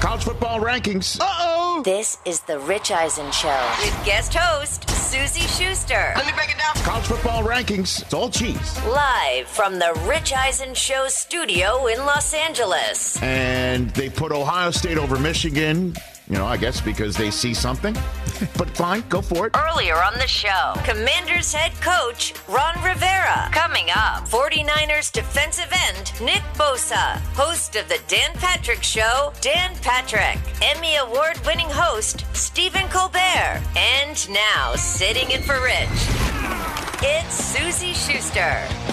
College football rankings. Uh-oh! This is the Rich Eisen Show with guest host Suzy Shuster. Let me break it down. College football rankings. It's all cheese. Live from the Rich Eisen Show studio in Los Angeles. And they put Ohio State over Michigan. You know, I guess because they see something. But fine, go for it. Earlier on the show, Commanders head coach Ron Rivera. Coming up, 49ers defensive end Nick Bosa. Host of the Dan Patrick Show, Dan Patrick. Emmy Award winning host Stephen Colbert. And now, sitting in for Rich, it's Suzy Shuster.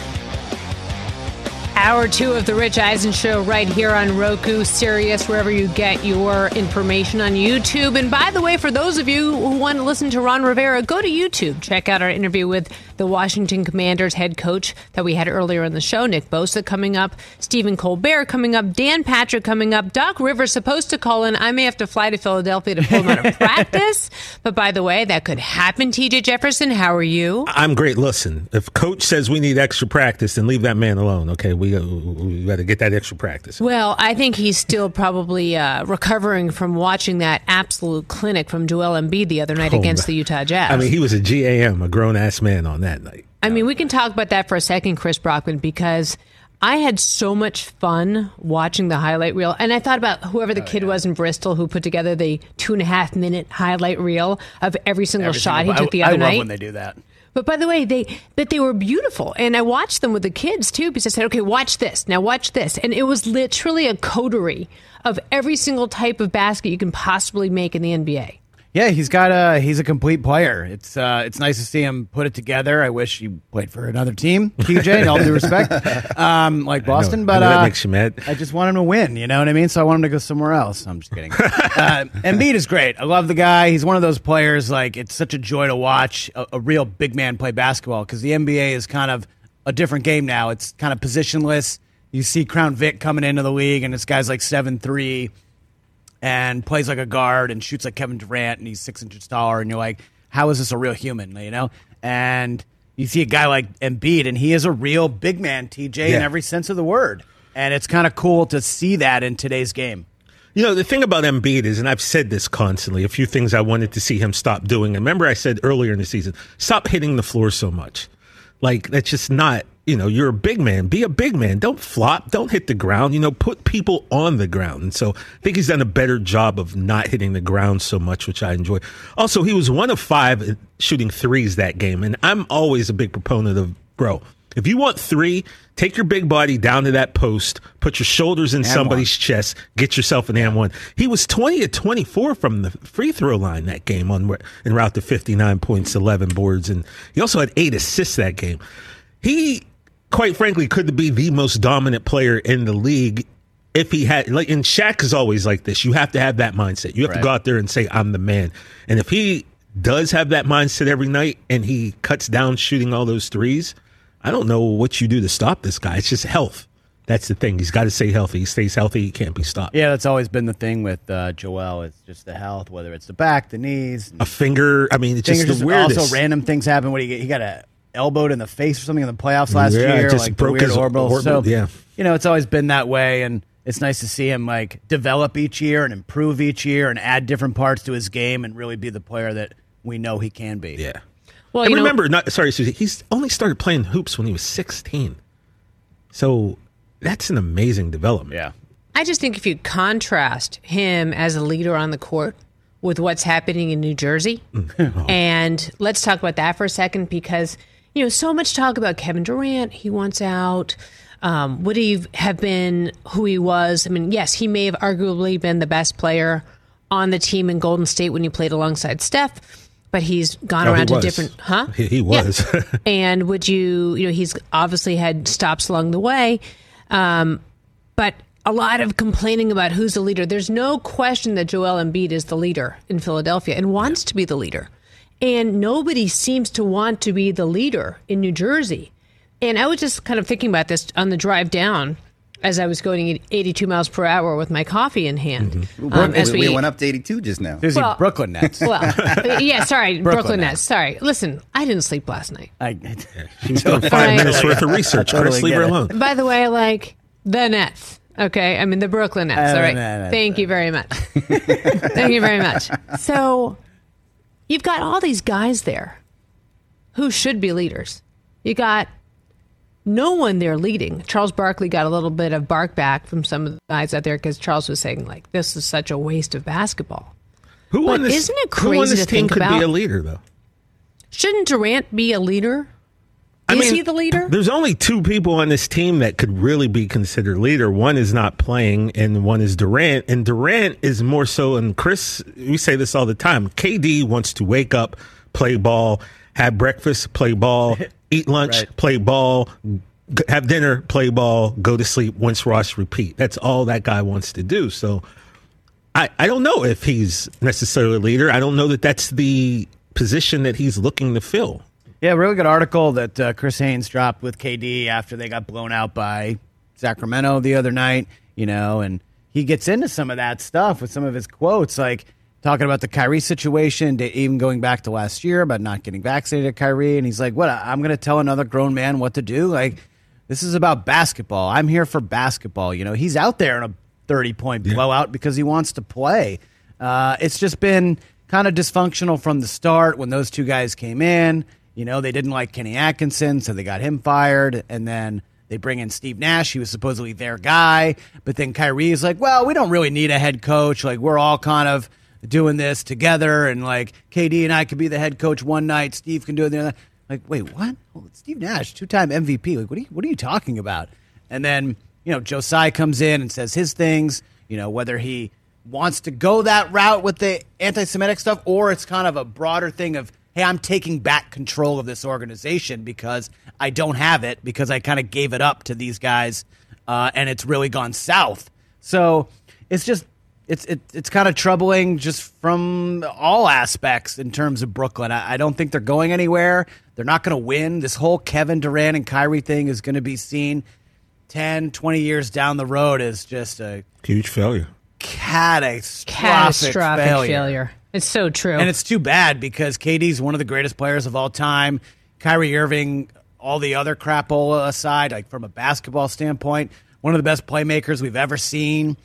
Hour two of the Rich Eisen Show right here on Roku, Sirius, wherever you get your information on YouTube. And by the way, for those of you who want to listen to Ron Rivera, go to YouTube. Check out our interview with the Washington Commanders head coach that we had earlier in the show, Nick Bosa coming up, Stephen Colbert coming up, Dan Patrick coming up, Doc Rivers supposed to call in. I may have to fly to Philadelphia to pull him out of practice. But by the way, that could happen. TJ Jefferson, how are you? I'm great. Listen, if coach says we need extra practice, then leave that man alone. Okay, we we got to get that extra practice. Well, I think he's still probably uh, recovering from watching that absolute clinic from Joel Embiid the other night Oh, against the Utah Jazz. I mean, he was a GAM, a grown ass man on that night. I mean, we can talk about that for a second, Chris Brockman, because I had so much fun watching the highlight reel. And I thought about whoever Oh, the kid was in Bristol who put together the two and a half minute highlight reel of every single Every shot single- he took the I, other I love night. when they do that. But by the way, they but they were beautiful, and I watched them with the kids too because I said, "Okay, watch this. Now, watch this," and it was literally a coterie of every single type of basket you can possibly make in the NBA. Yeah, he's got a he's a complete player. It's uh, it's nice to see him put it together. I wish he played for another team, TJ. in all due respect, um, like Boston, but that uh, makes you mad. I just want him to win. You know what I mean? So I want him to go somewhere else. I'm just kidding. uh, Embiid is great. I love the guy. He's one of those players. Like it's such a joy to watch a, a real big man play basketball because the NBA is kind of a different game now. It's kind of positionless. You see Crown Vic coming into the league, and this guy's like seven three and plays like a guard and shoots like Kevin Durant and he's six inches taller and you're like, how is this a real human? You know? And you see a guy like Embiid and he is a real big man, TJ, in every sense of the word. And it's kind of cool to see that in today's game. You know, the thing about Embiid is, and I've said this constantly, a few things I wanted to see him stop doing. And remember, I said earlier in the season, stop hitting the floor so much. Like, that's just not, you know, you're a big man. Be a big man. Don't flop. Don't hit the ground. You know, put people on the ground. And so I think he's done a better job of not hitting the ground so much, which I enjoy. Also, he was one of five shooting threes that game. And I'm always a big proponent of, bro, if you want three, take your big body down to that post, put your shoulders in somebody's chest, get yourself an and one. He was 20 to 24 from the free throw line that game on en route to 59 points, 11 boards, and he also had eight assists that game. He, quite frankly, could be the most dominant player in the league if he had like and Shaq is always like this. You have to have that mindset. You have to go out there and say, I'm the man. And if he does have that mindset every night and he cuts down shooting all those threes, I don't know what you do to stop this guy. It's just health. That's the thing. He's got to stay healthy. He stays healthy, he can't be stopped. Yeah, that's always been the thing with uh, Joel. It's just the health, whether it's the back, the knees. A finger, I mean, it's just the weirdest. also random things happen. What he get? He got a elbowed in the face or something in the playoffs last Yeah, year. just like broke his orbital. orbital, So yeah. you know, it's always been that way, and it's nice to see him like develop each year and improve each year and add different parts to his game and really be the player that we know he can be. Yeah. Well, and you know- remember, not sorry, Suzy. He's only started playing hoops when he was 16. So that's an amazing development. Yeah. I just think if you contrast him as a leader on the court with what's happening in New Jersey, mm. oh. and let's talk about that for a second because you know so much talk about Kevin Durant. He wants out. Um, would he have been who he was? I mean, yes, he may have arguably been the best player on the team in Golden State when he played alongside Steph, but he's gone Oh, he around to different, huh? He, he Yeah. was. and would you, you know, he's obviously had stops along the way. Um, but a lot of complaining about who's the leader. There's no question that Joel Embiid is the leader in Philadelphia and wants to be the leader. And nobody seems to want to be the leader in New Jersey. And I was just kind of thinking about this on the drive down as I was going 82 miles per hour with my coffee in hand. Mm-hmm. Um, as we, we, we went up to 82 just now. There's Well- the Brooklyn Nets. well, yeah, sorry, Brooklyn, Brooklyn Nets. Nets. Sorry. Listen, I didn't sleep last night. I, She's doing five Right. minutes worth of research. Totally Chris, leave get her alone. By the way, like the Nets. Okay, I mean the Brooklyn Nets. Uh, all right, no, no, thank you very much. thank you very much. So, you've got all these guys there who should be leaders. You got no one there leading. Charles Barkley got a little bit of bark back from some of the guys out there because Charles was saying like, "This is such a waste of basketball." Who on this? Isn't it who on this to team think could be a leader, though? Shouldn't Durant be a leader? Is he the leader? There's only two people on this team that could really be considered leader. One is not playing, and one is Durant. And Durant is more so. And Chris, we say this all the time. KD wants to wake up, play ball, have breakfast, play ball, eat lunch, Right. play ball, have dinner, play ball, go to sleep. Once Ross repeat. That's all that guy wants to do. So. I, I don't know if he's necessarily a leader. I don't know that that's the position that he's looking to fill. Yeah, really good article that uh, Chris Haynes dropped with KD after they got blown out by Sacramento the other night. You know, and he gets into some of that stuff with some of his quotes, like talking about the Kyrie situation, even going back to last year about not getting vaccinated, Kyrie, and he's like, "What? I'm going to tell another grown man what to do? Like, this is about basketball. I'm here for basketball. You know, he's out there in a 30 point blowout because he wants to play. Uh, it's just been kind of dysfunctional from the start when those two guys came in. You know, they didn't like Kenny Atkinson, so they got him fired. And then they bring in Steve Nash. He was supposedly their guy. But then Kyrie is like, well, we don't really need a head coach. Like, we're all kind of doing this together. And like, KD and I could be the head coach one night. Steve can do it the other. Like, wait, what? Oh, Steve Nash, two time MVP. Like, what are you, what are you talking about? And then, you know, Joe Tsai comes in and says his things, you know, whether he wants to go that route with the anti Semitic stuff or it's kind of a broader thing of, hey, I'm taking back control of this organization because I don't have it because I kind of gave it up to these guys uh, and it's really gone south. So it's just. It's it, it's kind of troubling just from all aspects in terms of Brooklyn. I, I don't think they're going anywhere. They're not going to win. This whole Kevin Durant and Kyrie thing is going to be seen 10, 20 years down the road as just a Huge failure. catastrophic, Catastrophic failure. failure. It's so true. And it's too bad because KD's one of the greatest players of all time. Kyrie Irving, all the other crapola aside, like from a basketball standpoint, one of the best playmakers we've ever seen.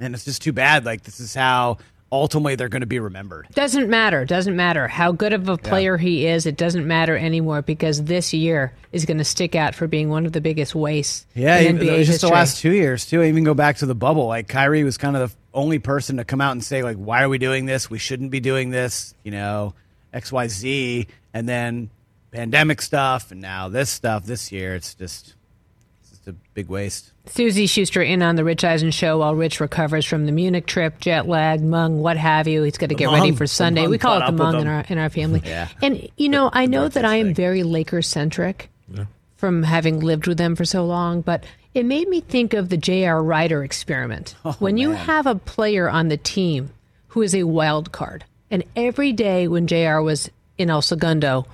And it's just too bad. Like this is how ultimately they're going to be remembered. Doesn't matter. Doesn't matter how good of a player he is. It doesn't matter anymore because this year is going to stick out for being one of the biggest wastes Yeah, in even- NBA just history. the last two years too. Even go back to the bubble. Like Kyrie was kind of the only person to come out and say like, "Why are we doing this? We shouldn't be doing this." You know, X, Y, Z, and then pandemic stuff, and now this stuff. This year, it's just a big waste. Suzy Shuster in on the Rich Eisen show while Rich recovers from the Munich trip, jet lag, mung, what have you. He's got to get ready for Sunday. We call it the mung in our in our family. Yeah. And you know, I know that I am very Lakers centric from having lived with them for so long, but it made me think of the J.R. Rider experiment. Oh, when you have a player on the team who is a wild card, and every day when J.R. was in El Segundo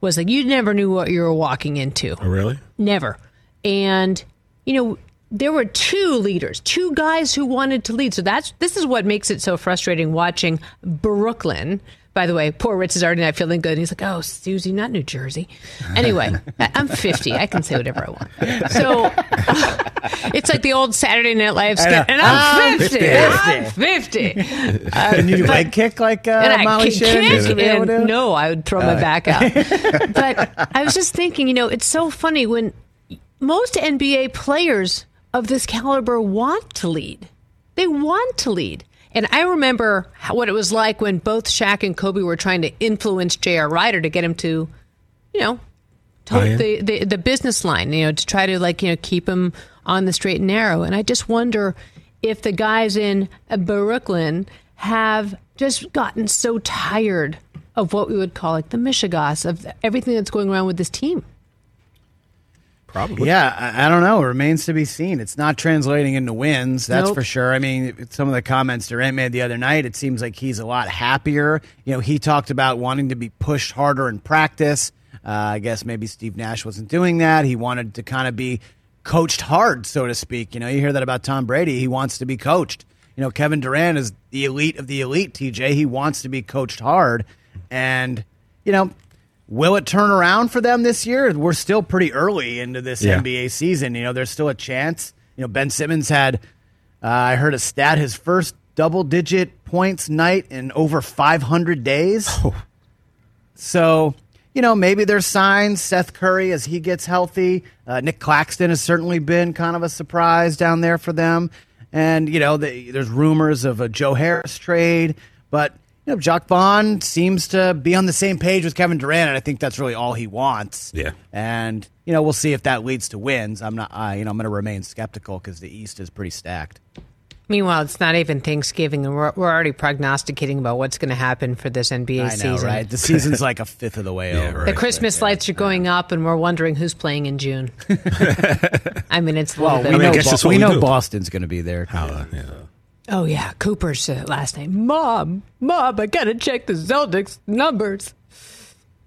was like you never knew what you were walking into. Oh, really? Never. And you know, there were two leaders, two guys who wanted to lead. So that's this is what makes it so frustrating watching Brooklyn. By the way, poor Rich is already not feeling good. And He's like, "Oh, Suzy, not New Jersey." Anyway, I'm 50. I can say whatever I want. So it's like the old Saturday Night Live skit, and I'm 50. 50. I'm 50. Can you leg kick like uh, and Molly Shannon used to kick be able and no, I would throw my back out. but I was just thinking, you know, it's so funny when most NBA players of this caliber want to lead. They want to lead. And I remember how, what it was like when both Shaq and Kobe were trying to influence J.R. Rider to get him to, you know, oh, to the, the the business line, you know, to try to like you know keep him on the straight and narrow. And I just wonder if the guys in uh, Brooklyn have just gotten so tired of what we would call like the mishegas of everything that's going around with this team. Probably. Yeah, I, I don't know. It remains to be seen. It's not translating into wins, that's Nope. for sure. I mean, some of the comments Durant made the other night, it seems like he's a lot happier. You know, he talked about wanting to be pushed harder in practice. Uh, I guess maybe Steve Nash wasn't doing that. He wanted to kind of be coached hard, so to speak. You know, you hear that about Tom Brady. He wants to be coached. You know, Kevin Durant is the elite of the elite, TJ. He wants to be coached hard. And, you know, Will it turn around for them this year? We're still pretty early into this Yeah. NBA season. You know, there's still a chance. You know, Ben Simmons had, uh, I heard a stat, his first double digit points night in over 500 days. So, you know, maybe there's signs. Seth Curry, as he gets healthy, uh, Nic Claxton has certainly been kind of a surprise down there for them. And, you know, the, there's rumors of a Joe Harris trade. But, you know, Jacque Vaughn seems to be on the same page with Kevin Durant, and I think that's really all he wants. Yeah. And, you know, we'll see if that leads to wins. I'm not, uh, you know, I'm going to remain skeptical because the East is pretty stacked. Meanwhile, it's not even Thanksgiving, and we're, we're already prognosticating about what's going to happen for this NBA I know, season. right? The season's like a fifth of the way over. The Christmas lights are going up, and we're wondering who's playing in June. I mean, it's a little Well, bit. we I mean, I know, guess Bo- we we know do. Boston's going to be there. too. Uh, yeah. Oh yeah, Cooper's uh, last name. Mom, mom, I gotta check the Celtics numbers.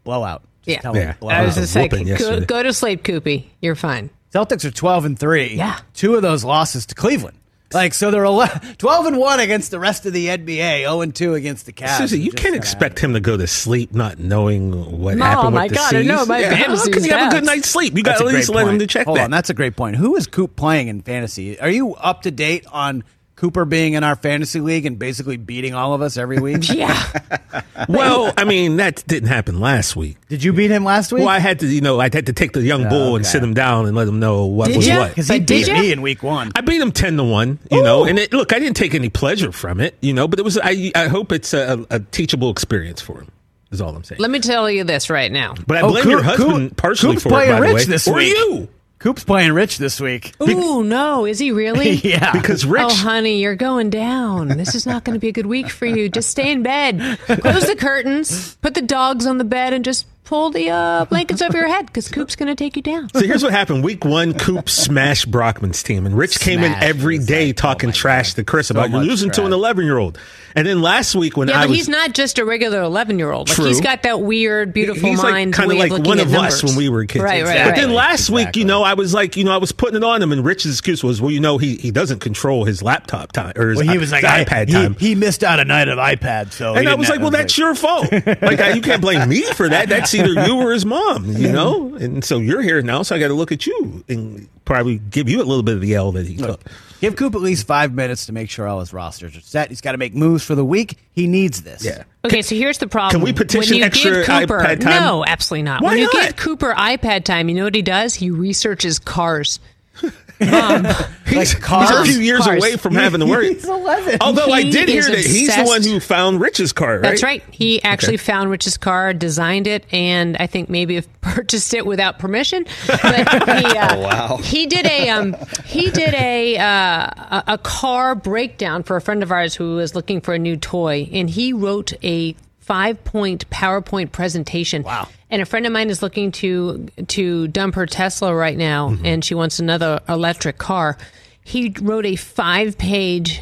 blowout. Just Yeah. Yeah. blowout. I was just like, go, go to sleep, Koopy. You're fine. Celtics are 12 and 3. Yeah. Two of those losses to Cleveland. Like so they're 11, 12 and 1 against the rest of the NBA, 0 and 2 against the Cavs. Suzy, you can't expect him to go to sleep not knowing what Mom, happened with I the gotta C's. know my yeah, How can you have a good night's sleep? You got to at least great let him to check Hold that. on, that's a great point. Who is Coop playing in fantasy? Are you up to date on Cooper being in our fantasy league and basically beating all of us every week? Yeah. well, I mean, that didn't happen last week. Did you beat him last week? Well, I had to, you know, I had to take the young oh, bull and sit him down and let him know what Did was ya? what. Because he did beat ya? me in week one. I beat him ten to one, you know. And it, look, I didn't take any pleasure from it, you know. But it was. I, I hope it's a, a teachable experience for him. Is all I'm saying. Let me tell you this right now. but I Oh, blame Coop- your husband Coop- partially Coop's for it, playing by the rich way. this or week. you, Coop's playing rich this week. Ooh, no, is he really? yeah. because Rich. Oh, honey, you're going down. This is not going to be a good week for you. Just stay in bed. Close the curtains. Put the dogs on the bed and just pull the uh, blankets over your head because Coop's going to take you down. So here's what happened. Week one, Coop smashed Brockman's team, and Rich came in Smashed. every It's like, talking oh trash God. to Chris So about you're much losing to an 11 year old. And then last week when Yeah, I but was he's not just a regular 11 year old. Like, True. he's got that weird, beautiful he's mind. like kind of like looking one at of us when we were kids. Right, right, But right. then last week, you know, I was like, you know, I was putting it on him, and Rich's excuse was, well, you know, he, he doesn't control his laptop time or his, Well, he was like, I- iPad he, time. He missed out a night of iPad, so. and I was like, well, that's your fault. like, you can't blame me for that. That's either you or his mom, you know? And so you're here now, so I got to look at you and probably give you a little bit of the L that he took. Give Coop at least five minutes to make sure all his rosters are set. He's got to make moves for the week. He needs this. Yeah. Okay, so here's the problem. Can we petition when you extra give Cooper, iPad time? No, absolutely not. Why when you not? give Cooper iPad time, you know what he does? He researches cars. He's, cars? he's a few years Cars. away from having to worry. He's 11. Although I did hear is that he's the one who found Rich's car, right? That's right. He actually found Rich's car, designed it, and I think maybe purchased it without permission. But he, uh, wow. he did a um, he did a, uh, a a car breakdown for a friend of ours who was looking for a new toy, and he wrote a five point PowerPoint presentation. Wow. And a friend of mine is looking to to dump her Tesla right now, Mm-hmm. and she wants another electric car. He wrote a five page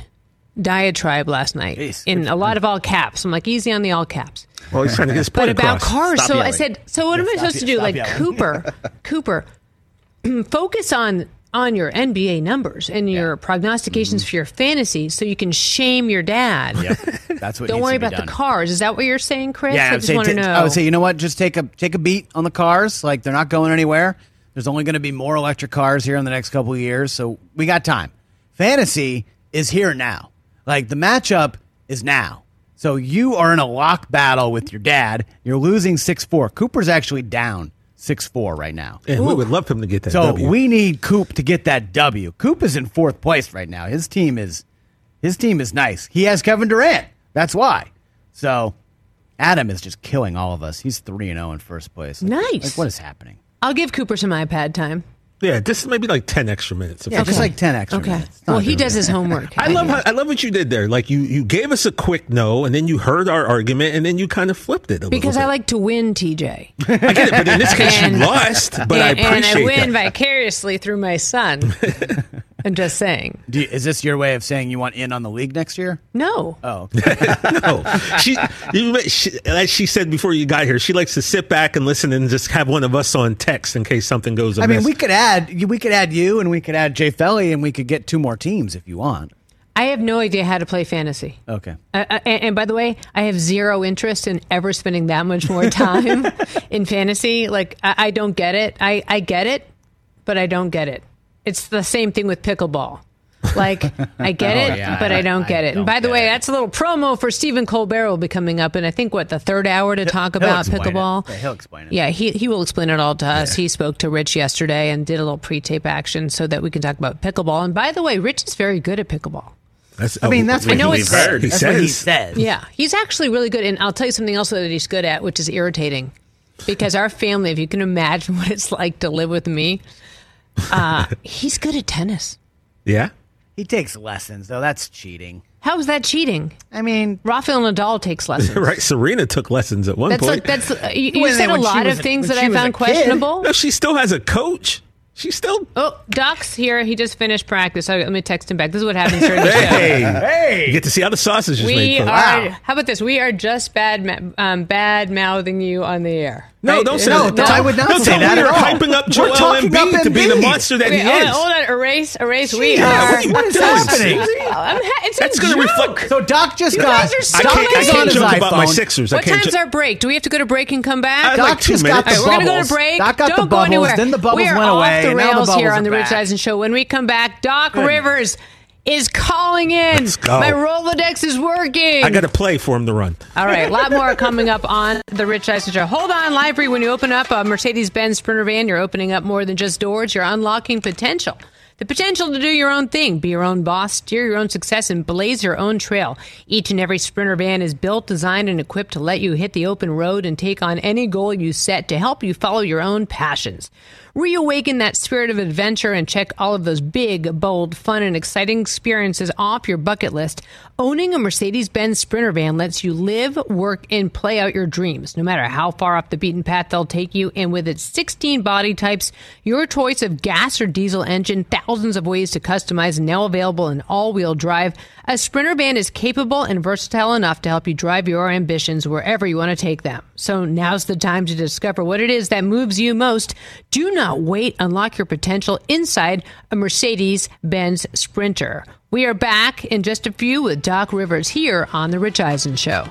diatribe last night Jeez. in a lot of all caps. I'm like, easy on the all caps. Well, he's trying to get his point But point about across. cars, Stop so I said, so what am I stop supposed to do? stop Like yelling. Cooper, Cooper, focus on on your NBA numbers and your prognostications Mm-hmm. for your fantasy, so you can shame your dad. That's what Don't worry about done. the cars. Is that what you're saying, Chris? Yeah, I I would just say, want to t- know. I would say, you know what? Just take a take a beat on the cars. Like they're not going anywhere. There's only going to be more electric cars here in the next couple of years, so we got time. Fantasy is here now. Like the matchup is now. So you are in a lock battle with your dad. You're losing six four. Cooper's actually down six four right now. and we would love him to get that So W. we need Coop to get that W. Coop is in fourth place right now. His team is his team is nice. He has Kevin Durant. That's why. So Adam is just killing all of us. He's three and zero in first place. Like- Nice. Like what is happening? I'll give Cooper some iPad time. Yeah, this is maybe like ten extra minutes. of Yeah, just like ten extra Okay. minutes. It's not Well, he does it. his homework. I love how, I love what you did there. Like you you gave us a quick no, and then you heard our argument, and then you kind of flipped it a because little I like to win, TJ. I get it, but in this case And- you lost. But I and, appreciate and I win that. vicariously through my son. I'm just saying. Do you- is this your way of saying you want in on the league next year? No. Oh, no, she, you, she, as she said before you got here, she likes to sit back and listen and just have one of us on text in case something goes I mean, we could add we could add you, and we could add Jay Felly, and we could get two more teams if you want. I have no idea how to play fantasy. Okay. Uh, uh, and, and by the way, I have zero interest in ever spending that much more time in fantasy. Like, I, I don't get it. I, I get it, but I don't get it. It's the same thing with pickleball. Like, I get Oh, it, yeah, but I, I- don't I get it. don't and by the way, it. that's a little promo for Stephen Colbert will be coming up in, I think, what, the third hour to talk he'll about explain it. pickleball? Yeah, he'll explain it. Yeah, he, he will explain it all to us. He spoke to Rich yesterday and did a little pre tape action so that we can talk about pickleball. And by the way, Rich is very good at pickleball. That's, I mean, oh, that's what what I know he it's- said. He That's what he says. says. Yeah, he's actually really good. And I'll tell you something else that he's good at, which is irritating. Because our family, if you can imagine what it's like to live with me, uh, he's good at tennis. Yeah. He takes lessons though. That's cheating. How is that cheating? I mean, Rafael Nadal takes lessons. Right. Serena took lessons at one That's point. like that's uh, you, you said a lot of a- things when that I found questionable. no, she still has a coach. She still. Oh, Doc's here. He just finished practice. So let me text him back. This is what happens during the show. Hey, hey, you get to see how the sausage is We made. are. folks. How about this? We are just bad, um, bad mouthing you on the air. No, Right? don't say No, that. I would not Don't say tell that me at you're all. hyping up We're Joel talking up Embiid to be the monster that Wait, he hold, is. on, hold on, erase, erase. We Yeah, are. what- what is doing, happening? I'm ha- it's That's a gonna reflect- So Doc just You got. guys are so I can't, I is on can't his joke about my iPhone. Sixers. What I can't time's jo- our break? Do we have to go to break and come back? I Doc like two just got minutes. the All right, we're going to go to break. Doc got Don't the go bubbles. anywhere. Then the bubbles we are went off away. the and now the rails here on the Rich back. Eisen Show. When we come back, Doc Rivers is calling in. Let's go. My Rolodex is working. I got to play for him to run. All right, a lot more coming up on the Rich Eisen Show. Hold on, library. When you open up uh, a Mercedes Benz Sprinter van, you're opening up more than just doors, you're unlocking potential. The potential to do your own thing, be your own boss, steer your own success, and blaze your own trail. Each and every Sprinter van is built, designed, and equipped to let you hit the open road and take on any goal you set to help you follow your own passions. Reawaken that spirit of adventure and check all of those big, bold, fun, and exciting experiences off your bucket list. Owning a Mercedes Benz Sprinter van lets you live, work, and play out your dreams, no matter how far off the beaten path they'll take you. And with its 16 body types, your choice of gas or diesel engine, thousands of ways to customize, and now available in all wheel drive, a Sprinter van is capable and versatile enough to help you drive your ambitions wherever you want to take them. So now's the time to discover what it is that moves you most. Do not wait. Unlock your potential inside a Mercedes Benz Sprinter. We are back in just a few with Doc Rivers here on The Rich Eisen Show.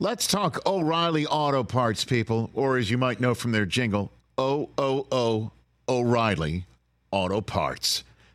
Let's talk O'Reilly Auto Parts, people, or as you might know from their jingle, O O O O'Reilly Auto Parts.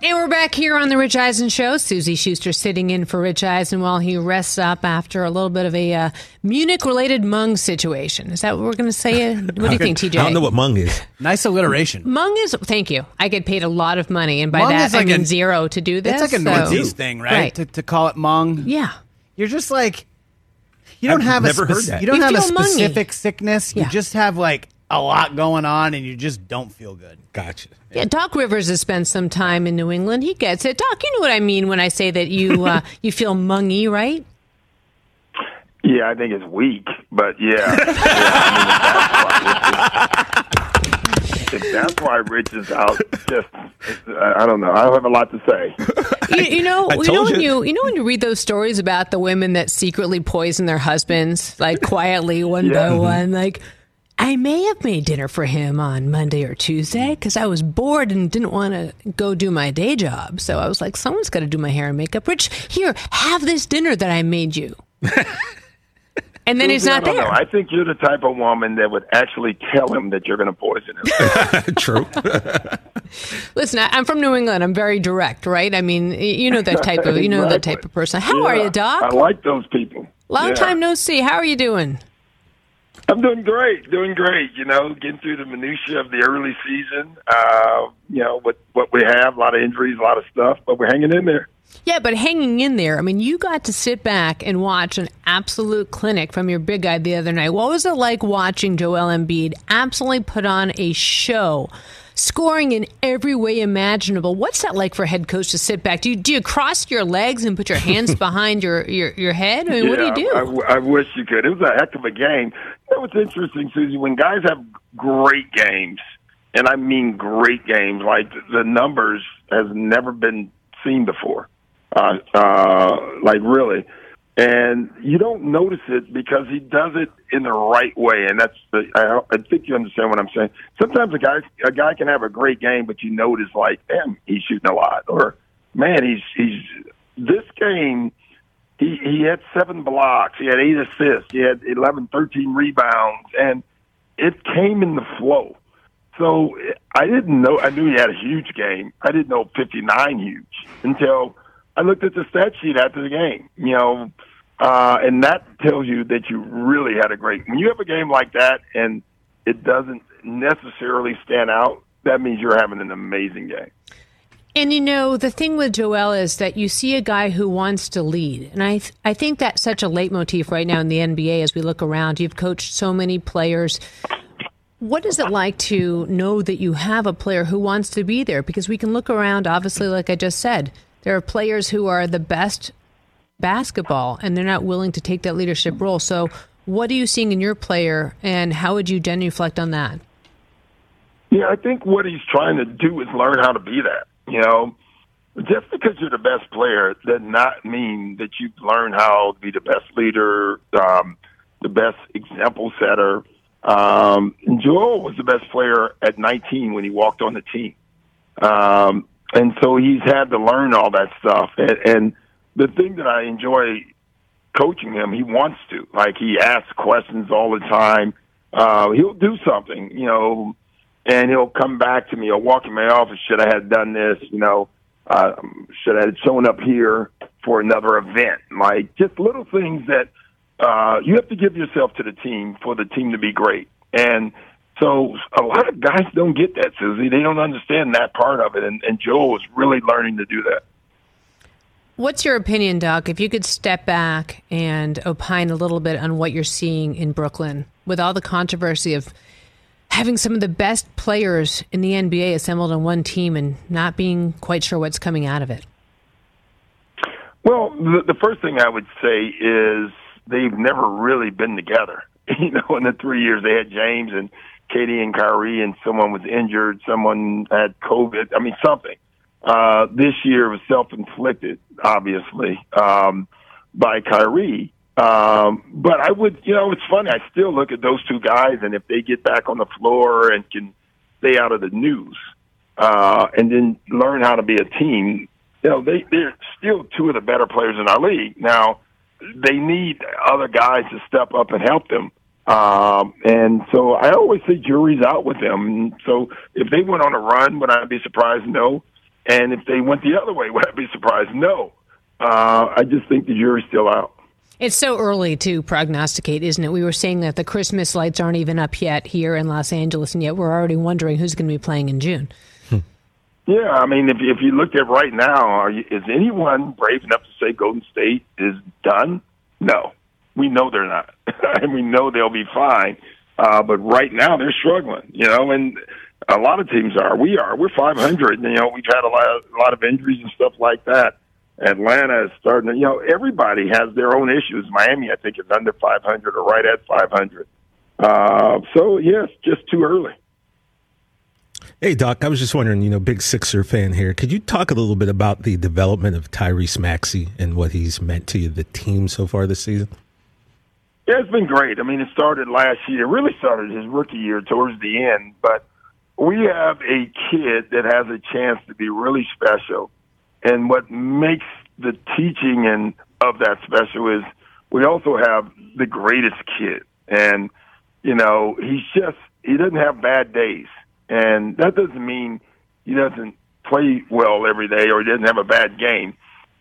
And we're back here on the Rich Eisen Show. Suzy Shuster sitting in for Rich Eisen while he rests up after a little bit of a uh, Munich-related mung situation. Is that what we're going to say? What do you think, TJ? I don't know what mung is. Nice alliteration. Mung is. Thank you. I get paid a lot of money, and by Mung that is like I mean a- zero to do this. It's like a so- Northeast thing, right? Right. To, to call it mung. Yeah. You're just like you don't I've have never a heard spec- that. you don't You have a feel mungy. specific sickness. Yeah. You just have like a lot going on, and you just don't feel good. Gotcha. Yeah, Doc Rivers has spent some time in New England. He gets it. Doc, you know what I mean when I say that you uh, you feel mungy, right? Yeah, I think it's weak, but yeah. yeah I mean, if, that's why, that's why Rich is out, just I I don't know. I don't have a lot to say. You, you know, I you know told when you. you you know when you read those stories about the women that secretly poison their husbands, like quietly one by one, like. I may have made dinner for him on Monday or Tuesday because I was bored and didn't want to go do my day job. So I was like, someone's got to do my hair and makeup. Rich, here, have this dinner that I made you. and then he's Suzy, I not don't there. know. I think you're the type of woman that would actually tell him that you're going to poison him. True. Listen, I, I'm from New England. I'm very direct, right? I mean, you know that type of you know that type of person. How are you, Doc? I like those people. Long Yeah. time no see. How are you doing? I'm doing great, doing great. You know, getting through the minutia of the early season. Uh, you know, what what we have, a lot of injuries, a lot of stuff, but we're hanging in there. Yeah, but hanging in there. I mean, you got to sit back and watch an absolute clinic from your big guy the other night. What was it like watching Joel Embiid absolutely put on a show, scoring in every way imaginable? What's that like for a head coach to sit back? Do you do you cross your legs and put your hands behind your, your, your head? I mean, what do you do? I, I, I wish you could. It was a heck of a game. You know what's interesting, Suzy? When guys have great games, and I mean great games, like the numbers has never been seen before. Uh, uh, like really. And you don't notice it because he does it in the right way, and that's the. I, I think you understand what I'm saying. Sometimes a guy a guy can have a great game, but you notice like, damn, he's shooting a lot, or man, he's he's this game he he had seven blocks, he had eight assists, he had 11, 13 rebounds, and it came in the flow. So I didn't know. I knew he had a huge game. I didn't know 59 huge until I looked at the stat sheet after the game. You know, uh, and that tells you that you really had a great. When you have a game like that and it doesn't necessarily stand out, that means you're having an amazing game. And you know, the thing with Joel is that you see a guy who wants to lead. And I th- I think that's such a leitmotif right now in the NBA as we look around. You've coached so many players. What is it like to know that you have a player who wants to be there? Because we can look around, obviously, like I just said, there are players who are the best basketball and they're not willing to take that leadership role. So, what are you seeing in your player and how would you genuflect on that? Yeah, I think what he's trying to do is learn how to be that. You know, just because you're the best player does not mean that you've learned how to be the best leader, um, the best example setter. Um, Joel was the best player at 19 when he walked on the team. Um, and so he's had to learn all that stuff. And, and the thing that I enjoy coaching him, he wants to. Like he asks questions all the time. Uh, he'll do something, you know, and he'll come back to me or walk in my office. Should I have done this? You know, uh, should I have shown up here for another event? Like just little things that uh, you have to give yourself to the team for the team to be great. And so a lot of guys don't get that, Suzy. They don't understand that part of it. And, and Joel is really learning to do that. What's your opinion, Doc? If you could step back and opine a little bit on what you're seeing in Brooklyn with all the controversy of having some of the best players in the NBA assembled on one team and not being quite sure what's coming out of it. Well, the, the first thing I would say is they've never really been together. You know, in the three years they had James and KD and Kyrie, and someone was injured, someone had COVID. I mean, something. Uh, this year was self-inflicted, obviously, um, by Kyrie. Um, but I would, you know, it's funny. I still look at those two guys, and if they get back on the floor and can stay out of the news, uh, and then learn how to be a team, you know, they they're still two of the better players in our league. Now, they need other guys to step up and help them. Um, and so I always say jury's out with them. So if they went on a run, would I be surprised? No. And if they went the other way, would I be surprised? No. Uh, I just think the jury's still out. It's so early to prognosticate, isn't it? We were saying that the Christmas lights aren't even up yet here in Los Angeles, and yet we're already wondering who's going to be playing in June. Yeah, I mean, if if you look at right now, are you, is anyone brave enough to say Golden State is done? No, we know they're not, and we know they'll be fine. Uh, but right now they're struggling, you know, and a lot of teams are. We are. We're 500. You know, we've had a lot, of, a lot of injuries and stuff like that. Atlanta is starting to, you know, everybody has their own issues. Miami, I think, is under 500 or right at 500. Uh, so, yes, just too early. Hey, Doc, I was just wondering, you know, big Sixer fan here. Could you talk a little bit about the development of Tyrese Maxey and what he's meant to the team so far this season? Yeah, it's been great. I mean, it started last year. It really started his rookie year towards the end. But we have a kid that has a chance to be really special. And what makes the teaching and of that special is we also have the greatest kid. And, you know, he's just, he doesn't have bad days. And that doesn't mean he doesn't play well every day or he doesn't have a bad game.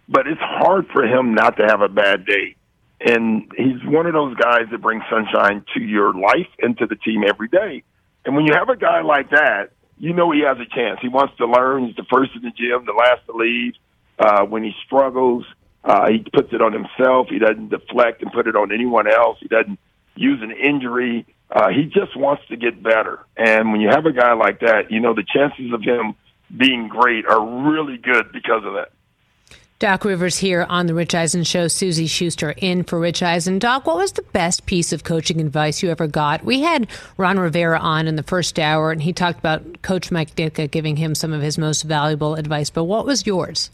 But it's hard for him not to have a bad day. And he's one of those guys that brings sunshine to your life and to the team every day. And when you have a guy like that, you know he has a chance. He wants to learn. He's the first in the gym, the last to leave. Uh, when he struggles, uh, he puts it on himself. He doesn't deflect and put it on anyone else. He doesn't use an injury. Uh, he just wants to get better. And when you have a guy like that, you know the chances of him being great are really good because of that. Doc Rivers here on the Rich Eisen Show. Suzy Shuster in for Rich Eisen. Doc, what was the best piece of coaching advice you ever got? We had Ron Rivera on in the first hour, and he talked about Coach Mike Ditka giving him some of his most valuable advice. But what was yours?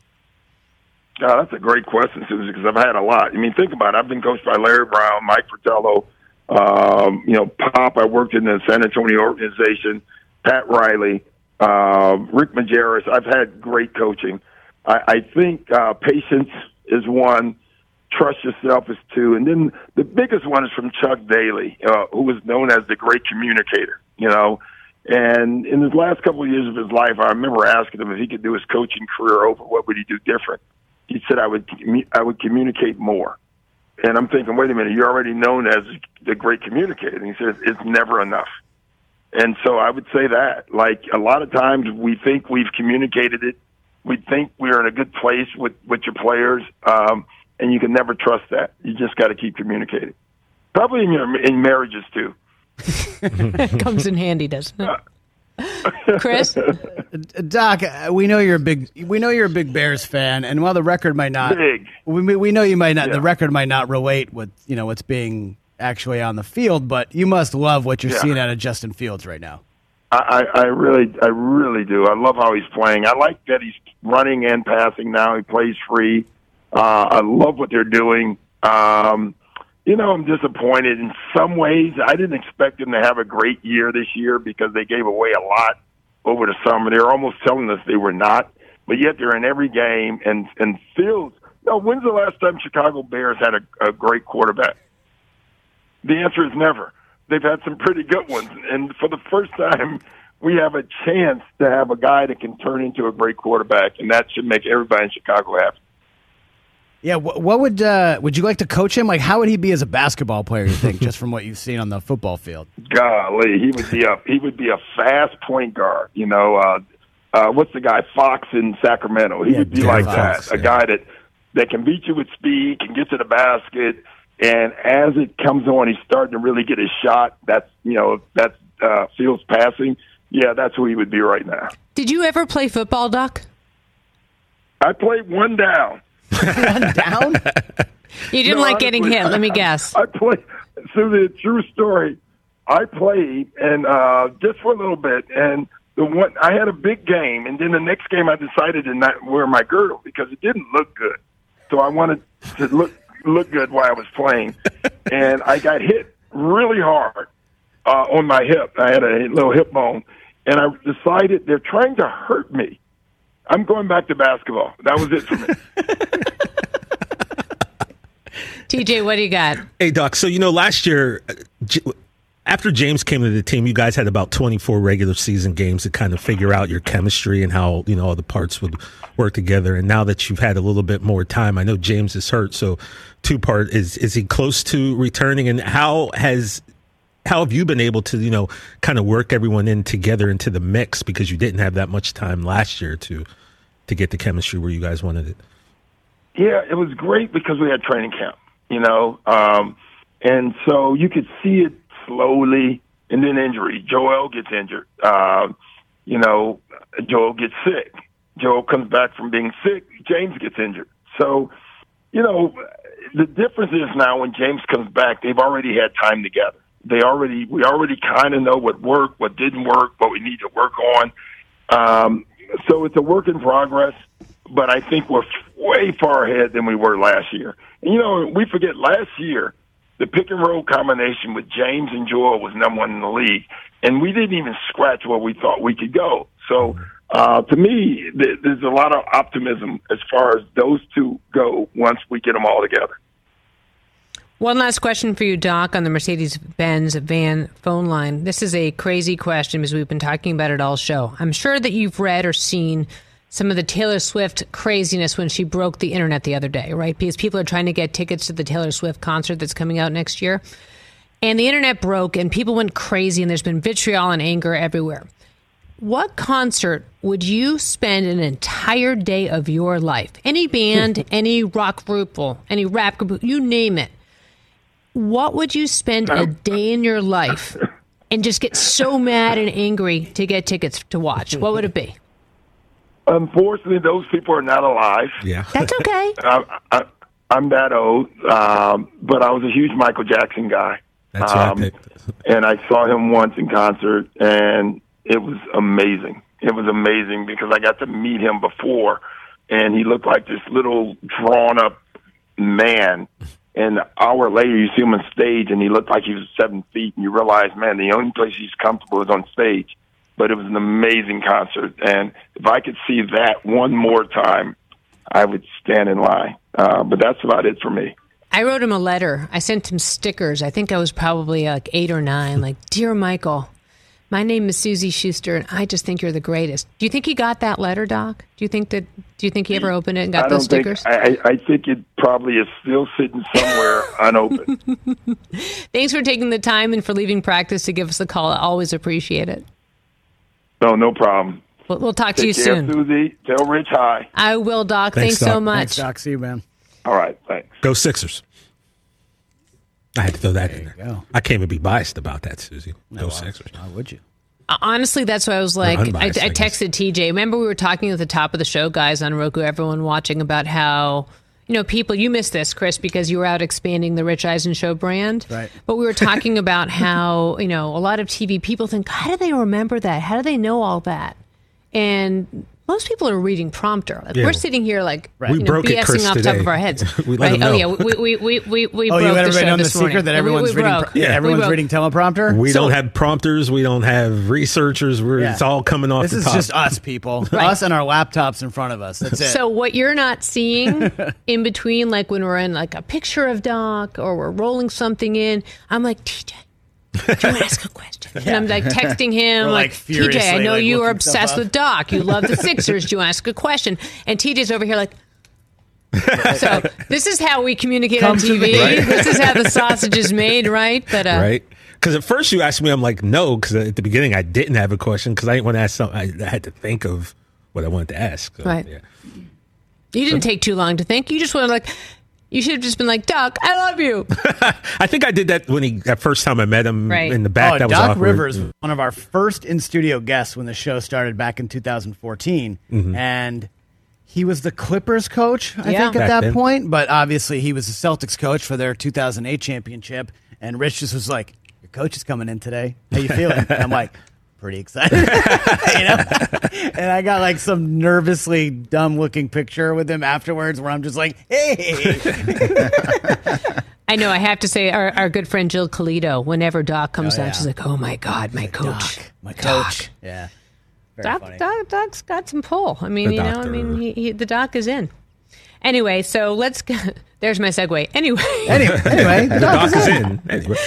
Oh, that's a great question, Suzy, because I've had a lot. I mean, think about it. I've been coached by Larry Brown, Mike Fratello, um, you know, Pop. I worked in the San Antonio organization, Pat Riley, uh, Rick Majerus. I've had great coaching. I, I think uh, patience is one. Trust yourself is two, and then the biggest one is from Chuck Daly, uh, who was known as the great communicator. You know, and in his last couple of years of his life, I remember asking him if he could do his coaching career over, what would he do different? He said, "I would, I would communicate more." And I'm thinking, wait a minute, you're already known as the great communicator. And he says, it's never enough. And so I would say that, like a lot of times we think we've communicated it we think we're in a good place with with your players, um, and you can never trust that. You just got to keep communicating. Probably in your in marriages too. Comes in handy, doesn't it? Chris, Doc, uh, we know you're a big we know you're a big Bears fan, and while the record might not big, we we know you might not yeah. the record might not relate with you know what's being actually on the field, but you must love what you're yeah. seeing out of Justin Fields right now. I, I really, I really do. I love how he's playing. I like that he's running and passing now. He plays free. Uh, I love what they're doing. Um, you know, I'm disappointed in some ways. I didn't expect them to have a great year this year because they gave away a lot over the summer. They were almost telling us they were not, but yet they're in every game. And and Fields. No, when's the last time Chicago Bears had a, a great quarterback? The answer is never they've had some pretty good ones. And for the first time, we have a chance to have a guy that can turn into a great quarterback, and that should make everybody in Chicago happy. Yeah, what would uh, would you like to coach him? Like, how would he be as a basketball player? You think, just from what you've seen on the football field? Golly, he would be a he would be a fast point guard. You know, uh, uh, what's the guy Fox in Sacramento? He yeah, would be like Fox, that, yeah. a guy that that can beat you with speed, can get to the basket, and as it comes on, he's starting to really get his shot. That's you know that's uh, Fields passing. Yeah, that's who he would be right now. Did you ever play football, Doc? I played one down. one down. You didn't no, like getting hit. Let me guess. I played. So the true story. I played and uh, just for a little bit, and the one I had a big game, and then the next game I decided to not wear my girdle because it didn't look good. So I wanted to look look good while I was playing, and I got hit really hard uh, on my hip. I had a little hip bone, and I decided they're trying to hurt me. I'm going back to basketball. That was it for me. TJ, what do you got? Hey, Doc. So, you know, last year, uh, J- after James came to the team, you guys had about 24 regular season games to kind of figure out your chemistry and how, you know, all the parts would work together. And now that you've had a little bit more time, I know James is hurt. So, two part is, is he close to returning? And how has, how have you been able to, you know, kind of work everyone in together into the mix because you didn't have that much time last year to, to get the chemistry where you guys wanted it? Yeah, it was great because we had training camp, you know, um, and so you could see it slowly, and then injury. Joel gets injured. Uh, you know, Joel gets sick. Joel comes back from being sick. James gets injured. So, you know, the difference is now when James comes back, they've already had time together. They already, we already kind of know what worked, what didn't work, what we need to work on. Um, so it's a work in progress, but I think we're way far ahead than we were last year. And, you know, we forget last year the pick and roll combination with James and Joel was number one in the league, and we didn't even scratch where we thought we could go. So, uh, to me, th- there's a lot of optimism as far as those two go once we get them all together. One last question for you, Doc, on the Mercedes Benz van phone line. This is a crazy question because we've been talking about it all show. I'm sure that you've read or seen some of the Taylor Swift craziness when she broke the internet the other day, right? Because people are trying to get tickets to the Taylor Swift concert that's coming out next year. And the internet broke and people went crazy and there's been vitriol and anger everywhere. What concert would you spend an entire day of your life? Any band, any rock group, any rap group, you name it. What would you spend a day in your life and just get so mad and angry to get tickets to watch? What would it be? Unfortunately, those people are not alive. Yeah. That's okay. I, I, I'm that old, um, but I was a huge Michael Jackson guy. That's what I Um, picked. and I saw him once in concert, and it was amazing. It was amazing because I got to meet him before, and he looked like this little drawn up man. And an hour later, you see him on stage, and he looked like he was seven feet, and you realize, man, the only place he's comfortable is on stage. But it was an amazing concert, and if I could see that one more time, I would stand in line. Uh, but that's about it for me. I wrote him a letter. I sent him stickers. I think I was probably like eight or nine. Like, dear Michael, my name is Suzy Shuster, and I just think you're the greatest. Do you think he got that letter, Doc? Do you think that? Do you think he ever opened it and got I those don't stickers? think. I, I I think it probably is still sitting somewhere unopened. Thanks for taking the time and for leaving practice to give us a call. I always appreciate it. No, no problem. We'll, we'll talk to you care, soon. Suzy. Tell Rich hi. I will, Doc. Thanks, Thanks, so much. Thanks, Doc. See you, man. All right, thanks. Go Sixers. I had to throw that in there. you go. I can't even be biased about that, Suzy. Go Sixers. Why would you? Uh, honestly, that's why I was like, I, I unbiased, I texted TJ. Remember, we were talking at the top of the show, guys, on Roku, everyone watching, about how, you know, people, you missed this, Chris, because you were out expanding the Rich Eisen Show brand. Right. But we were talking about how, you know, a lot of TV people think, how do they remember that? How do they know all that? And most people are reading prompter. Like, Yeah. We're sitting here like We you know, broke it, BSing Chris, off the top of our heads. We let right? them Oh yeah, we we we we, we Oh, broke you let the everybody show know the this morning. secret that everyone's we reading. pro- yeah, everyone's reading teleprompter. We So- don't have prompters. We don't have researchers. We're, Yeah. It's all coming off This the is top. just us, people. Right. Us and our laptops in front of us. That's it. So what you're not seeing in between, like when we're in like a picture of Doc or we're rolling something in, I'm like, TJ, do you ask a question? And I'm like texting him, We're, like, like, TJ, I know like, you are obsessed with Doc. You love the Sixers. Do you ask a question? And TJ's over here like. so this is how we communicate Come on TV. Right. This is how the sausage is made, right? But uh, right? Because at first you asked me, I'm like, no, because at the beginning I didn't have a question because I didn't want to ask something. I, I had to think of what I wanted to ask. So, Right. Yeah. you didn't take too long to think. You just were like, you should have just been like, Doc, I love you. I think I did that when he that first time I met him Right. in the back. oh, that was Doc awkward. Rivers, was one of our first in studio guests when the show started back in 2014, Mm-hmm. and he was the Clippers coach, I Yeah. think, at Back that then. point. But obviously, he was the Celtics coach for their 2008 championship. And Rich just was like, "Your coach is coming in today. How you feeling?" And I'm like. Pretty excited, you know. and I got like some nervously dumb looking picture with him afterwards, where I'm just like, "Hey, I know. I have to say, our, our good friend Jill Colito, whenever Doc comes Oh, down, yeah. she's like, "Oh my God, my coach, Doc, my Doc. coach." Yeah, very Doc, funny. Doc, Doc's got some pull. I mean, The you know, I mean, he, he, the Doc is in. Anyway, so let's. go- There's my segue. Anyway, Anyway, anyway, the The doc doc is is in. in. Anyway.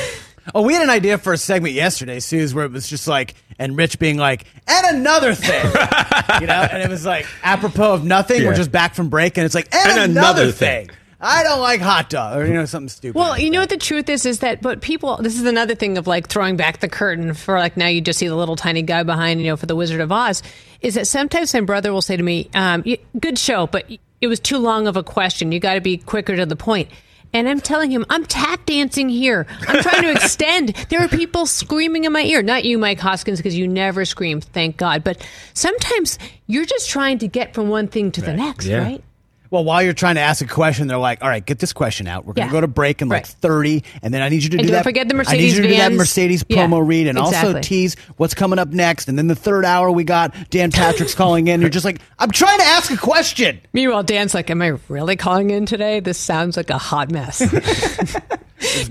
Oh, we had an idea for a segment yesterday, Suze, where it was just like, and Rich being like, and another thing, you know, and it was like apropos of nothing. We're just back from break, and it's like, and, And another, another thing. thing. I don't like hot dog, or you know, something stupid. Well, like you know what the truth is is that but people this is another thing of like throwing back the curtain for like now you just see the little tiny guy behind you know for the Wizard of Oz is that sometimes my brother will say to me, um, "Good show, but it was too long of a question. You got to be quicker to the point." And I'm telling him, I'm tap dancing here. I'm trying to extend. There are people screaming in my ear. Not you, Mike Hoskins, because you never scream, thank God. But sometimes you're just trying to get from one thing to the next, Yeah. right? Well, while you're trying to ask a question, they're like, "All right, get this question out. We're going to Yeah. go to break in like Right. 30, and then I need you to And do don't that. forget the Mercedes. I need Mercedes you to do that vans. Mercedes Yeah, promo read, and also tease what's coming up next. And then the third hour, we got Dan Patrick's calling in. You're just like, I'm trying to ask a question. Meanwhile, Dan's like, "Am I really calling in today? This sounds like a hot mess."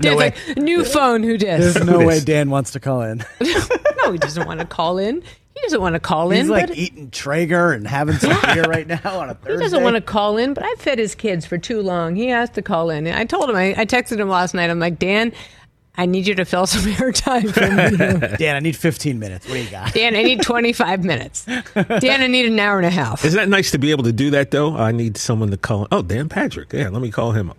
Dan's way- like, "New phone, who dis?" There's no way? Dan wants to call in. no, he doesn't want to call in. He doesn't want to call in. He's like but eating Traeger and having some beer right now on a Thursday. he doesn't want to call in. But I've fed his kids for too long. He has to call in. I told him. I, I texted him last night. I'm like, Dan, I need you to fill some airtime for me. Dan, I need 15 minutes. What do you got? Dan, I need 25 minutes. Dan, I need an hour and a half. Isn't that nice to be able to do that, though? I need someone to call. Oh, Dan Patrick. Yeah, let me call him up.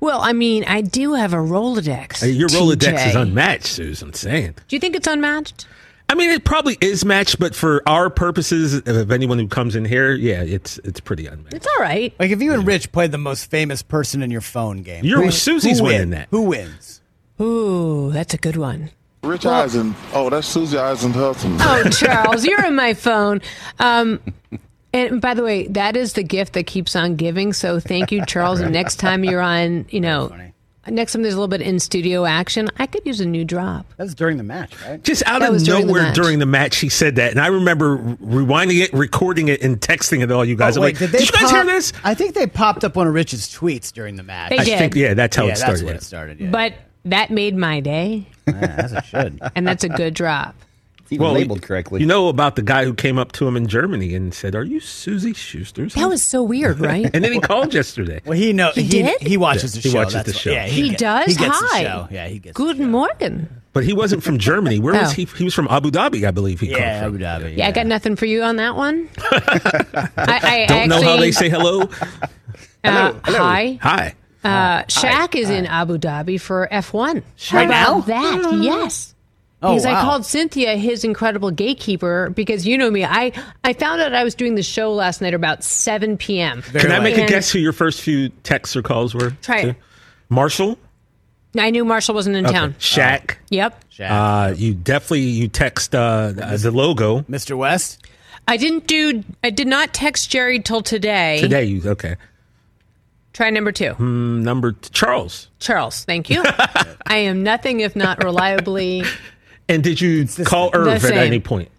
Well, I mean, I do have a Rolodex. Hey, Your Rolodex TJ. is unmatched, Susan. Saying. Do you think it's unmatched? I mean, it probably is matched, but for our purposes, of anyone who comes in here, yeah, it's it's pretty unmatched. It's all right. Like if you and Rich played the most famous person in your phone game, You're who- Suzy's who winning win? that. Who wins? Ooh, that's a good one. Rich Eisen. Oh, that's Suzy Eisen Hudson. Oh, Charles, you're in my phone. Um, and by the way, that is the gift that keeps on giving. So thank you, Charles. And next time you're on, you know, next time there's a little bit in studio action, I could use a new drop. That's during the match, right? Just out That of was during the nowhere match. during the match, she said that, and I remember rewinding it, recording it, and texting it to all you guys. Oh, I'm wait, like, did, they you guys pop- hear this? I think they popped up one of Rich's tweets during the match. They I did. think, yeah, that's how yeah, it started. that's when it started. Yeah. But that made my day, Yeah, as it should. and that's a good drop. It's even Well, labeled correctly. You know about the guy who came up to him in Germany and said, "Are you Suzy Shuster's?" That was so weird, right? and then he called yesterday. Well, he know He did? He watches Yeah, the he show. watches that's the why- show. Yeah, he get- does. He gets Hi. the show. Yeah, he gets. the Good show. morning. But he wasn't from Germany. Where was Oh. he? He was from Abu Dhabi, I believe. He Yeah, called Abu. Dhabi. Yeah, I got nothing for you on that one. I, I Don't know how they say hello. uh, Hi. Hi. Uh, Shaq is in Abu Dhabi for F1. How Right about now? that? Yes. Oh, Because I called Cynthia his incredible gatekeeper because you know me. I, I found out I was doing the show last night about 7 p.m. Can I make a guess who your first few texts or calls were? Try it. Marshall. I knew Marshall wasn't in Okay. town. Shaq. Yep. Shaq. Uh, you definitely you text uh, the logo Mr. West. I didn't do, I did not text Jerry till today. today. You okay? Try number two. Number t- Charles. Charles, thank you. I am nothing if not reliably. And did you call the Irv at any point?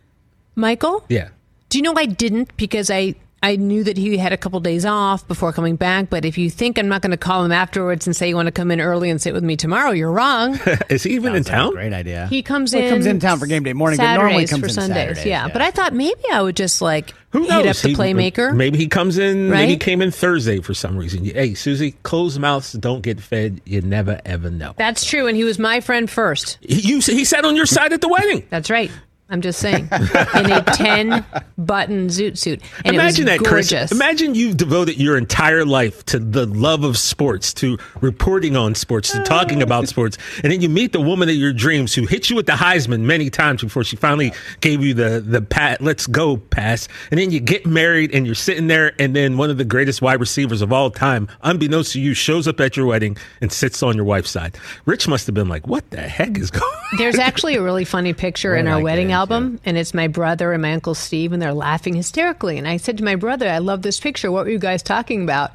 Michael? Yeah. Do you know I didn't because I I knew that he had a couple days off before coming back. But if you think I'm not going to call him afterwards and say you want to come in early and sit with me tomorrow, you're wrong. Is he even in Sounds like a town? Great idea. He comes Well, in. he comes in town for game day morning, but Saturdays normally comes for in Sundays. Saturdays, yeah. yeah. but I thought maybe I would just like Who hit knows? up the He- playmaker. Maybe he comes in. Maybe he came in Thursday for some reason. Hey, Suzy, closed mouths don't get fed. You never ever know. That's true, and he was my friend first. He, you, he sat on your side at the wedding. That's right. I'm just saying, in a ten button zoot suit, and Imagine it was that, Chris. Imagine you've devoted your entire life to the love of sports, to reporting on sports, to talking about sports, and then you meet the woman of your dreams who hit you with the Heisman many times before she finally gave you the the pat, let's go pass, and then you get married and you're sitting there, and then one of the greatest wide receivers of all time, unbeknownst to you, shows up at your wedding and sits on your wife's side. Rich must have been like, "What the heck is going?" on? There's actually a really funny picture in our wedding into? Album, and it's my brother and my uncle Steve, and they're laughing hysterically. And I said to my brother, "I love this picture. What were you guys talking about?"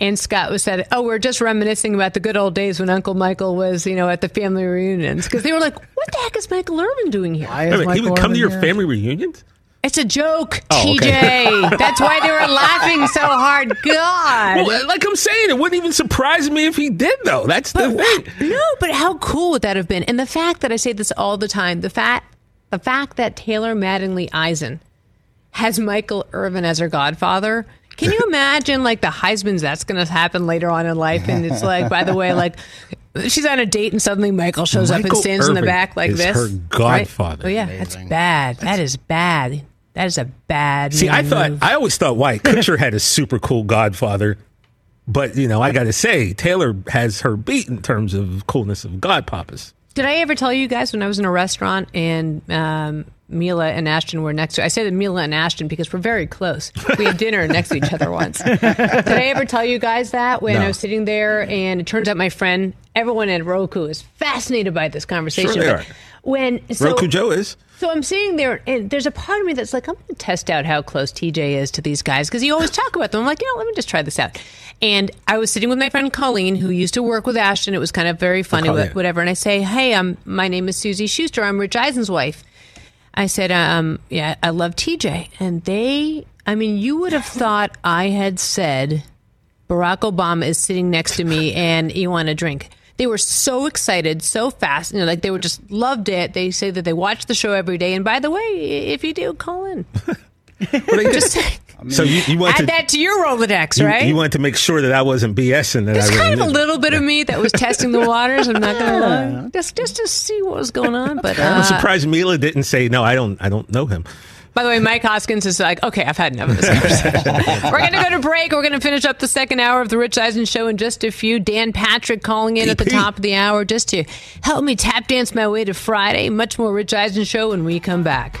And Scott was said, "Oh, we're just reminiscing about the good old days when Uncle Michael was, you know, at the family reunions." Because they were like, "What the heck is Michael Irvin doing here?" Why is minute, he Michael would come to your here? family reunions? It's a joke, Oh, okay. TJ. That's why they were laughing so hard. God. Well, like I'm saying, it wouldn't even surprise me if he did, though. That's the thing. No, but how cool would that have been? And the fact that I say this all the time, the fact the fact that Taylor Mattingly Eisen has Michael Irvin as her godfather. Can you imagine like the Heisman's that's going to happen later on in life? And it's like, by the way, like she's on a date and suddenly Michael shows up and Michael stands in the back like is this. her right? godfather. Oh yeah, that's bad. That is bad. That is a bad. See, I move. thought I always thought Wyatt Kutcher had a super cool godfather, but you know, I got to say Taylor has her beat in terms of coolness of godpapas. Did I ever tell you guys when I was in a restaurant and um, Mila and Ashton were next to? I say that Mila and Ashton because we're very close. We had dinner next to each other once. Did I ever tell you guys that when No. I was sitting there and it turns out my friend, everyone at Roku is fascinated by this conversation. Sure they are. When so, Roku Joe is. So I'm sitting there, and there's a part of me that's like, I'm going to test out how close TJ is to these guys because you always talk about them. I'm like, you know, let me just try this out. And I was sitting with my friend Colleen, who used to work with Ashton. It was kind of very funny, wha- whatever. And I say, hey, um, my name is Suzy Shuster. I'm Rich Eisen's wife. I said, um, yeah, I love TJ. And they, I mean, you would have thought I had said, Barack Obama is sitting next to me and you want a drink. They were so excited, so fast. You know, like they were just loved it. They say that they watch the show every day. And by the way, if you do, call in. just saying. So you, you want add to that to your Rolodex, you, right? you wanted to make sure that I wasn't BSing that There's I really kind of a little bit of me that was testing the waters. I'm not going to lie, just just to see what was going on. But I'm uh, surprised Mila didn't say no. I don't. I don't know him. By the way, Mike Hoskins is like, okay, I've had enough of this conversation. We're going to go to break. We're going to finish up the second hour of the Rich Eisen Show in just a few. Dan Patrick calling in at the top of the hour just to help me tap dance my way to Friday. Much more Rich Eisen Show when we come back.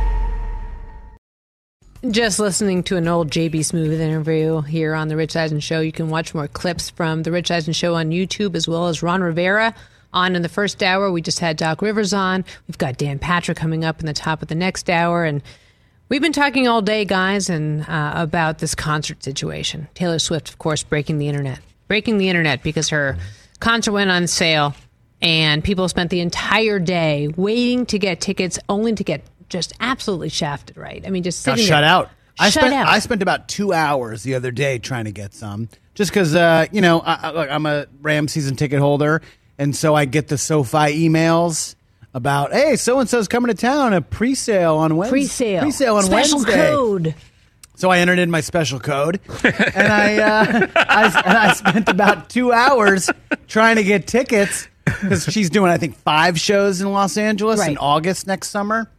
Just listening to an old JB Smoove interview here on The Rich Eisen Show. You can watch more clips from The Rich Eisen Show on YouTube as well as Ron Rivera on in the first hour. We just had Doc Rivers on. We've got Dan Patrick coming up in the top of the next hour. And we've been talking all day, guys, and uh, about this concert situation. Taylor Swift, of course, breaking the internet. Breaking the internet because her concert went on sale and people spent the entire day waiting to get tickets only to get just absolutely shafted, right? I mean, just Got shut there. out. I Shut spent out. I spent about two hours the other day trying to get some, just because uh, you know I, I, look, I'm a Ram season ticket holder, and so I get the SoFi emails about hey, so and so's coming to town, a pre-sale on Wednesday, pre-sale, pre-sale on special Wednesday. code. So I entered in my special code, and I, uh, I and I spent about two hours trying to get tickets because she's doing I think five shows in Los Angeles in August next summer.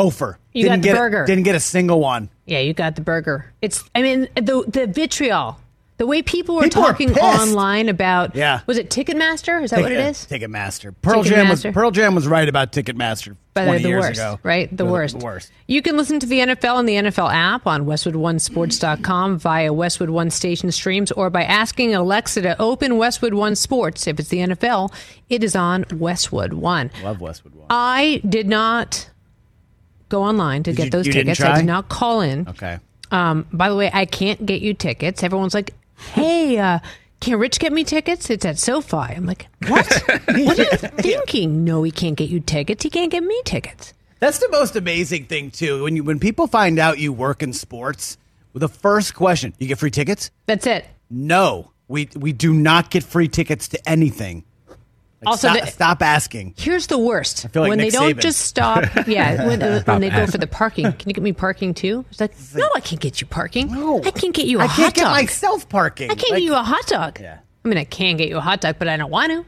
Ofer. You didn't got the get burger. Didn't get a single one. Yeah, you got the burger. It's, I mean, the the vitriol The way people were People are talking pissed. online about, Yeah. was it Ticketmaster? Is that what it is? Ticketmaster. Pearl Jam was Ticketmaster. Pearl Jam was right about Ticketmaster But they're 20 the years worst, ago. right? The They're worst. The worst. You can listen to the NFL on the NFL app on WestwoodOneSports.com via Westwood One station streams or by asking Alexa to open Westwood One Sports. If it's the NFL, it is on Westwood One. I love Westwood One. I did not go online to Did get you- those you tickets. I did not call in. Okay. Um, by the way, I can't get you tickets. Everyone's like, "Hey, uh, can Rich get me tickets?" It's at SoFi. I'm like, "What? what are you thinking? No, he can't get you tickets. He can't get me tickets." That's the most amazing thing too. When you when people find out you work in sports, the first question, you get free tickets? That's it. No. We we do not get free tickets to anything. Like, Also, stop, the- stop asking. Here's the worst. feel like when Nick they don't Saban. just stop. Yeah, when, Stop when they go for the parking. Can you get me parking too? It's like, no, I can't get you parking. No, I can't get you a I hot can't get dog. myself parking. I can't Like- get you a hot dog. Yeah. I mean, I can get you a hot dog, but I don't want to.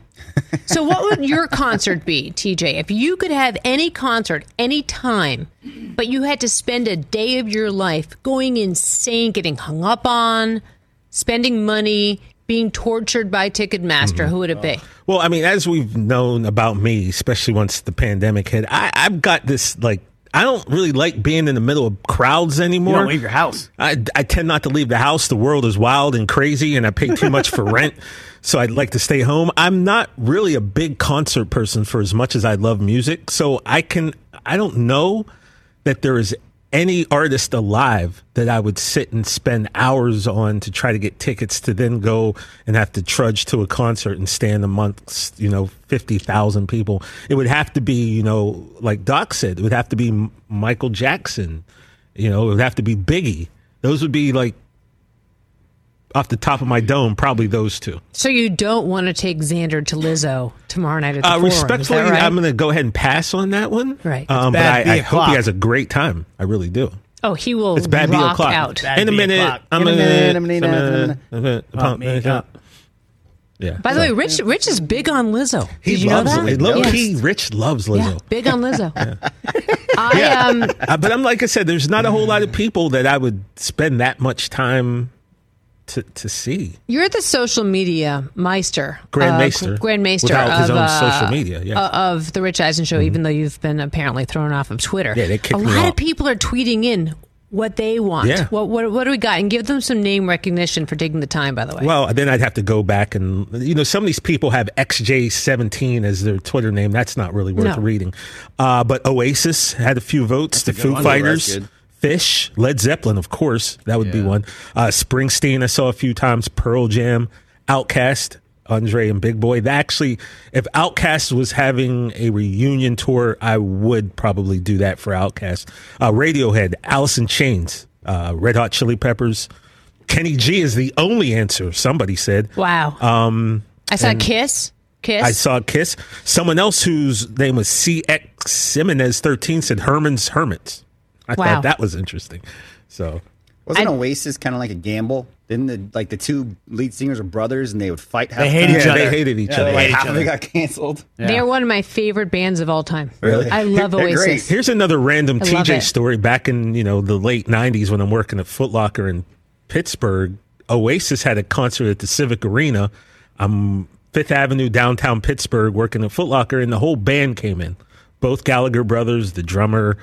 so, what would your concert be, TJ? If you could have any concert, any time, but you had to spend a day of your life going insane, getting hung up on, spending money, being tortured by Ticketmaster, who would it be? Uh, well, I mean, as we've known about me, especially once the pandemic hit, I, I've got this like I don't really like being in the middle of crowds anymore. You don't leave your house. I, I tend not to leave the house. The world is wild and crazy, and I pay too much for rent. So I'd like to stay home. I'm not really a big concert person for as much as I love music. So I can, I don't know that there is any artist alive that I would sit and spend hours on to try to get tickets to then go and have to trudge to a concert and stand amongst, you know, 50,000 people. It would have to be, you know, like Doc said, it would have to be Michael Jackson. You know, it would have to be Biggie. Those would be like off the top of my dome, probably those two. So, you don't want to take Xander to Lizzo tomorrow night at the Uh, Forum, that respectfully, right? I'm going to go ahead and pass on that one. Right. Um, but I, I, I B hope he has a great time. I really do. Oh, he will It's bad B rock o'clock. out. Bad In a B minute. I'm In a gonna- minute, in a minute, I'm in a gonna- minute. I'm Pump me gonna- up. Yeah. By the way, Rich Rich is big on Lizzo. he Did you know loves that? it. Yes. key, Rich loves Yeah, Lizzo. big on Lizzo. I um Uh, but I'm like I said, there's not a whole lot of people that I would spend that much time to to see. you're the social media meister. Grand uh, Maester. Grand Maester Without his of, own uh, social media, yeah. Mm-hmm. uh, of the Rich Eisen show, even though you've been apparently thrown off of Twitter. Yeah, they kicked A me lot off. of people are tweeting in what they want. Yeah. What, what what do we got? And give them some name recognition for taking the time, by the way. Well, then I'd have to go back and you know some of these people have XJ17 as their Twitter name. That's not really worth No. reading. Uh, but Oasis had a few votes. the Foo. Fighters, That's good. Phish, Led Zeppelin, of course, that would be one. Uh, Springsteen, I saw a few times. Pearl Jam, OutKast, Andre and Big Boi. They Actually, if OutKast was having a reunion tour, I would probably do that for OutKast. Uh, Radiohead, Alice in Chains, uh, Red Hot Chili Peppers. Kenny G is the only answer. Somebody said. wow. Um, I saw Kiss. Kiss. I saw Kiss. Someone else whose name was CX Simonez thirteen said Herman's Hermits. I Wow. thought that was interesting. So Wasn't I- Oasis kind of like a gamble? Didn't the like the two lead singers are brothers and they would fight? They hate half the each time? yeah, other. they hated each Yeah, other. they Like hate each half of it got canceled. They're one of my favorite bands of all time. Really? I love They're Oasis. great. Here's another random I TJ story. Back in you know the late '90s when I'm working at Foot Locker in Pittsburgh, Oasis had a concert at the Civic Arena. I'm Fifth Avenue, downtown Pittsburgh, working at Foot Locker, and the whole band came in. Both Gallagher brothers, the drummer.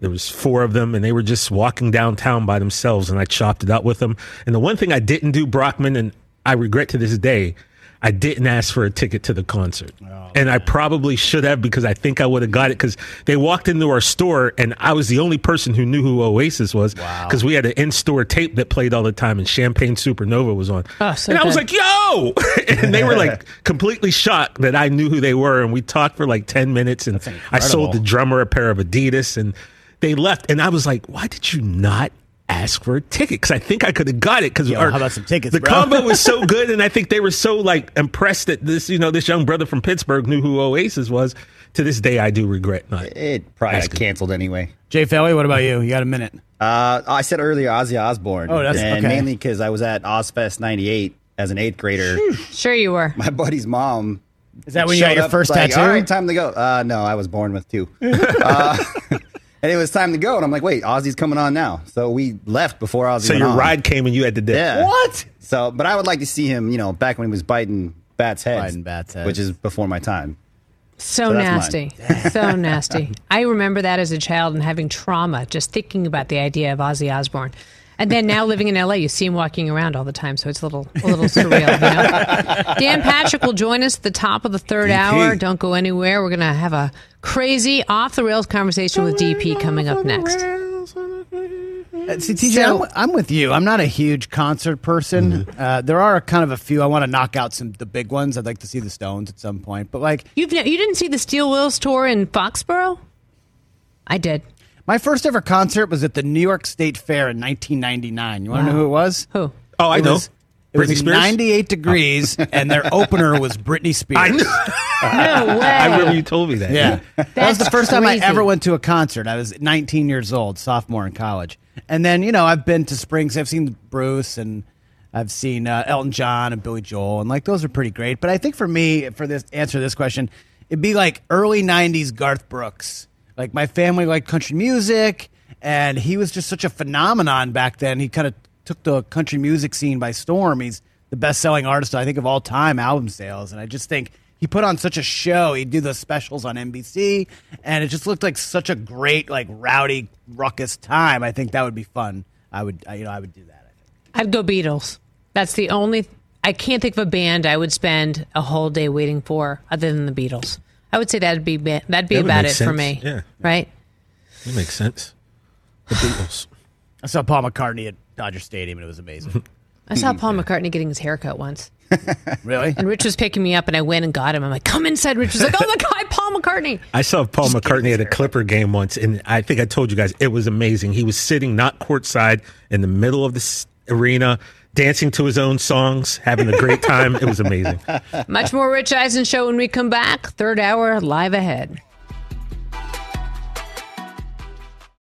There was four of them, and they were just walking downtown by themselves, and I chopped it up with them. And the one thing I didn't do, Brockman, and I regret to this day, I didn't ask for a ticket to the concert. and I probably should have because I think I would have got it because they walked into our store and I was the only person who knew who Oasis was because we had an in store tape that played all the time and Champagne Supernova was on. Oh, so and I was like, yo! and they were like completely shocked that I knew who they were. And we talked for like 10 minutes and I sold the drummer a pair of Adidas and they left. And I was like, why did you not? Ask for a ticket because I think I could have got it because Yo, how about some tickets, the bro? combo was so good, and I think they were so like impressed that this, you know, this young brother from Pittsburgh knew who Oasis was. To this day, I do regret not. It probably Ask got canceled anyway. Jay Felly, what about you? You got a minute. Uh, I said earlier Ozzy Osbourne. Oh, that's- and okay. mainly because I was at Ozzfest '98 as an eighth grader. Sure, you were. My buddy's mom. Is that when you got your up, first like, tattoo? All right, time to go. Uh, no, I was born with two. uh, And it was time to go, and I'm like, "Wait, Ozzy's coming on now." So we left before Ozzy. So went your on. ride came and you had to dip. Yeah. What? So, but I would like to see him, you know, back when he was biting bats' heads, Biting bats' heads. which is before my time. So, So nasty. so nasty. I remember that as a child and having trauma just thinking about the idea of Ozzy Osbourne. And then now living in LA, you see him walking around all the time, so it's a little a little surreal. You know? Dan Patrick will join us at the top of the third hour. Don't go anywhere. We're gonna have a crazy off the rails conversation with DP coming up next. Uh, See, TJ, I'm, I'm with you. I'm not a huge concert person. Uh, there are kind of a few. I want to knock out some the big ones. I'd like to see the Stones at some point. But like, You've you didn't see the Steel Wheels tour in Foxborough? I did. My first ever concert was at the New York State Fair in 1999. You want to Wow. know who it was? Who? Oh, I It know. was- It was Spears? 98 degrees, and their opener was Britney Spears. I know. No way. I remember you told me that. Yeah. that was the first time I ever went to a concert. I was 19 years old, sophomore in college. And then, you know, I've been to Springs. I've seen Bruce and I've seen uh, Elton John and Billy Joel. And, like, those are pretty great. But I think for me, for this answer to this question, it'd be like early 90s Garth Brooks. Like, my family liked country music, and he was just such a phenomenon back then. He kind of took the country music scene by storm. He's the best selling artist, I think, of all time, album sales. And I just think he put on such a show. He'd do the specials on NBC, and it just looked like such a great, like, rowdy, ruckus time. I think that would be fun. I would, I, you know, I would do that. I'd go Beatles. That's the only. I can't think of a band I would spend a whole day waiting for other than the Beatles. I would say that'd be that'd be That about make it for me. Yeah. Right. That makes sense. The Beatles. I saw Paul McCartney at Dodger Stadium, and it was amazing. I saw Paul McCartney getting his haircut once, really? and Rich was picking me up, and I went and got him. I'm like, "Come inside." Rich was like, "Oh my god, Paul McCartney!" I saw Paul McCartney at a Clipper game once, and I think I told you guys it was amazing. He was sitting not courtside in the middle of the arena, dancing to his own songs, having a great time. it was amazing. Much more Rich Eisen show when we come back. Third hour live ahead.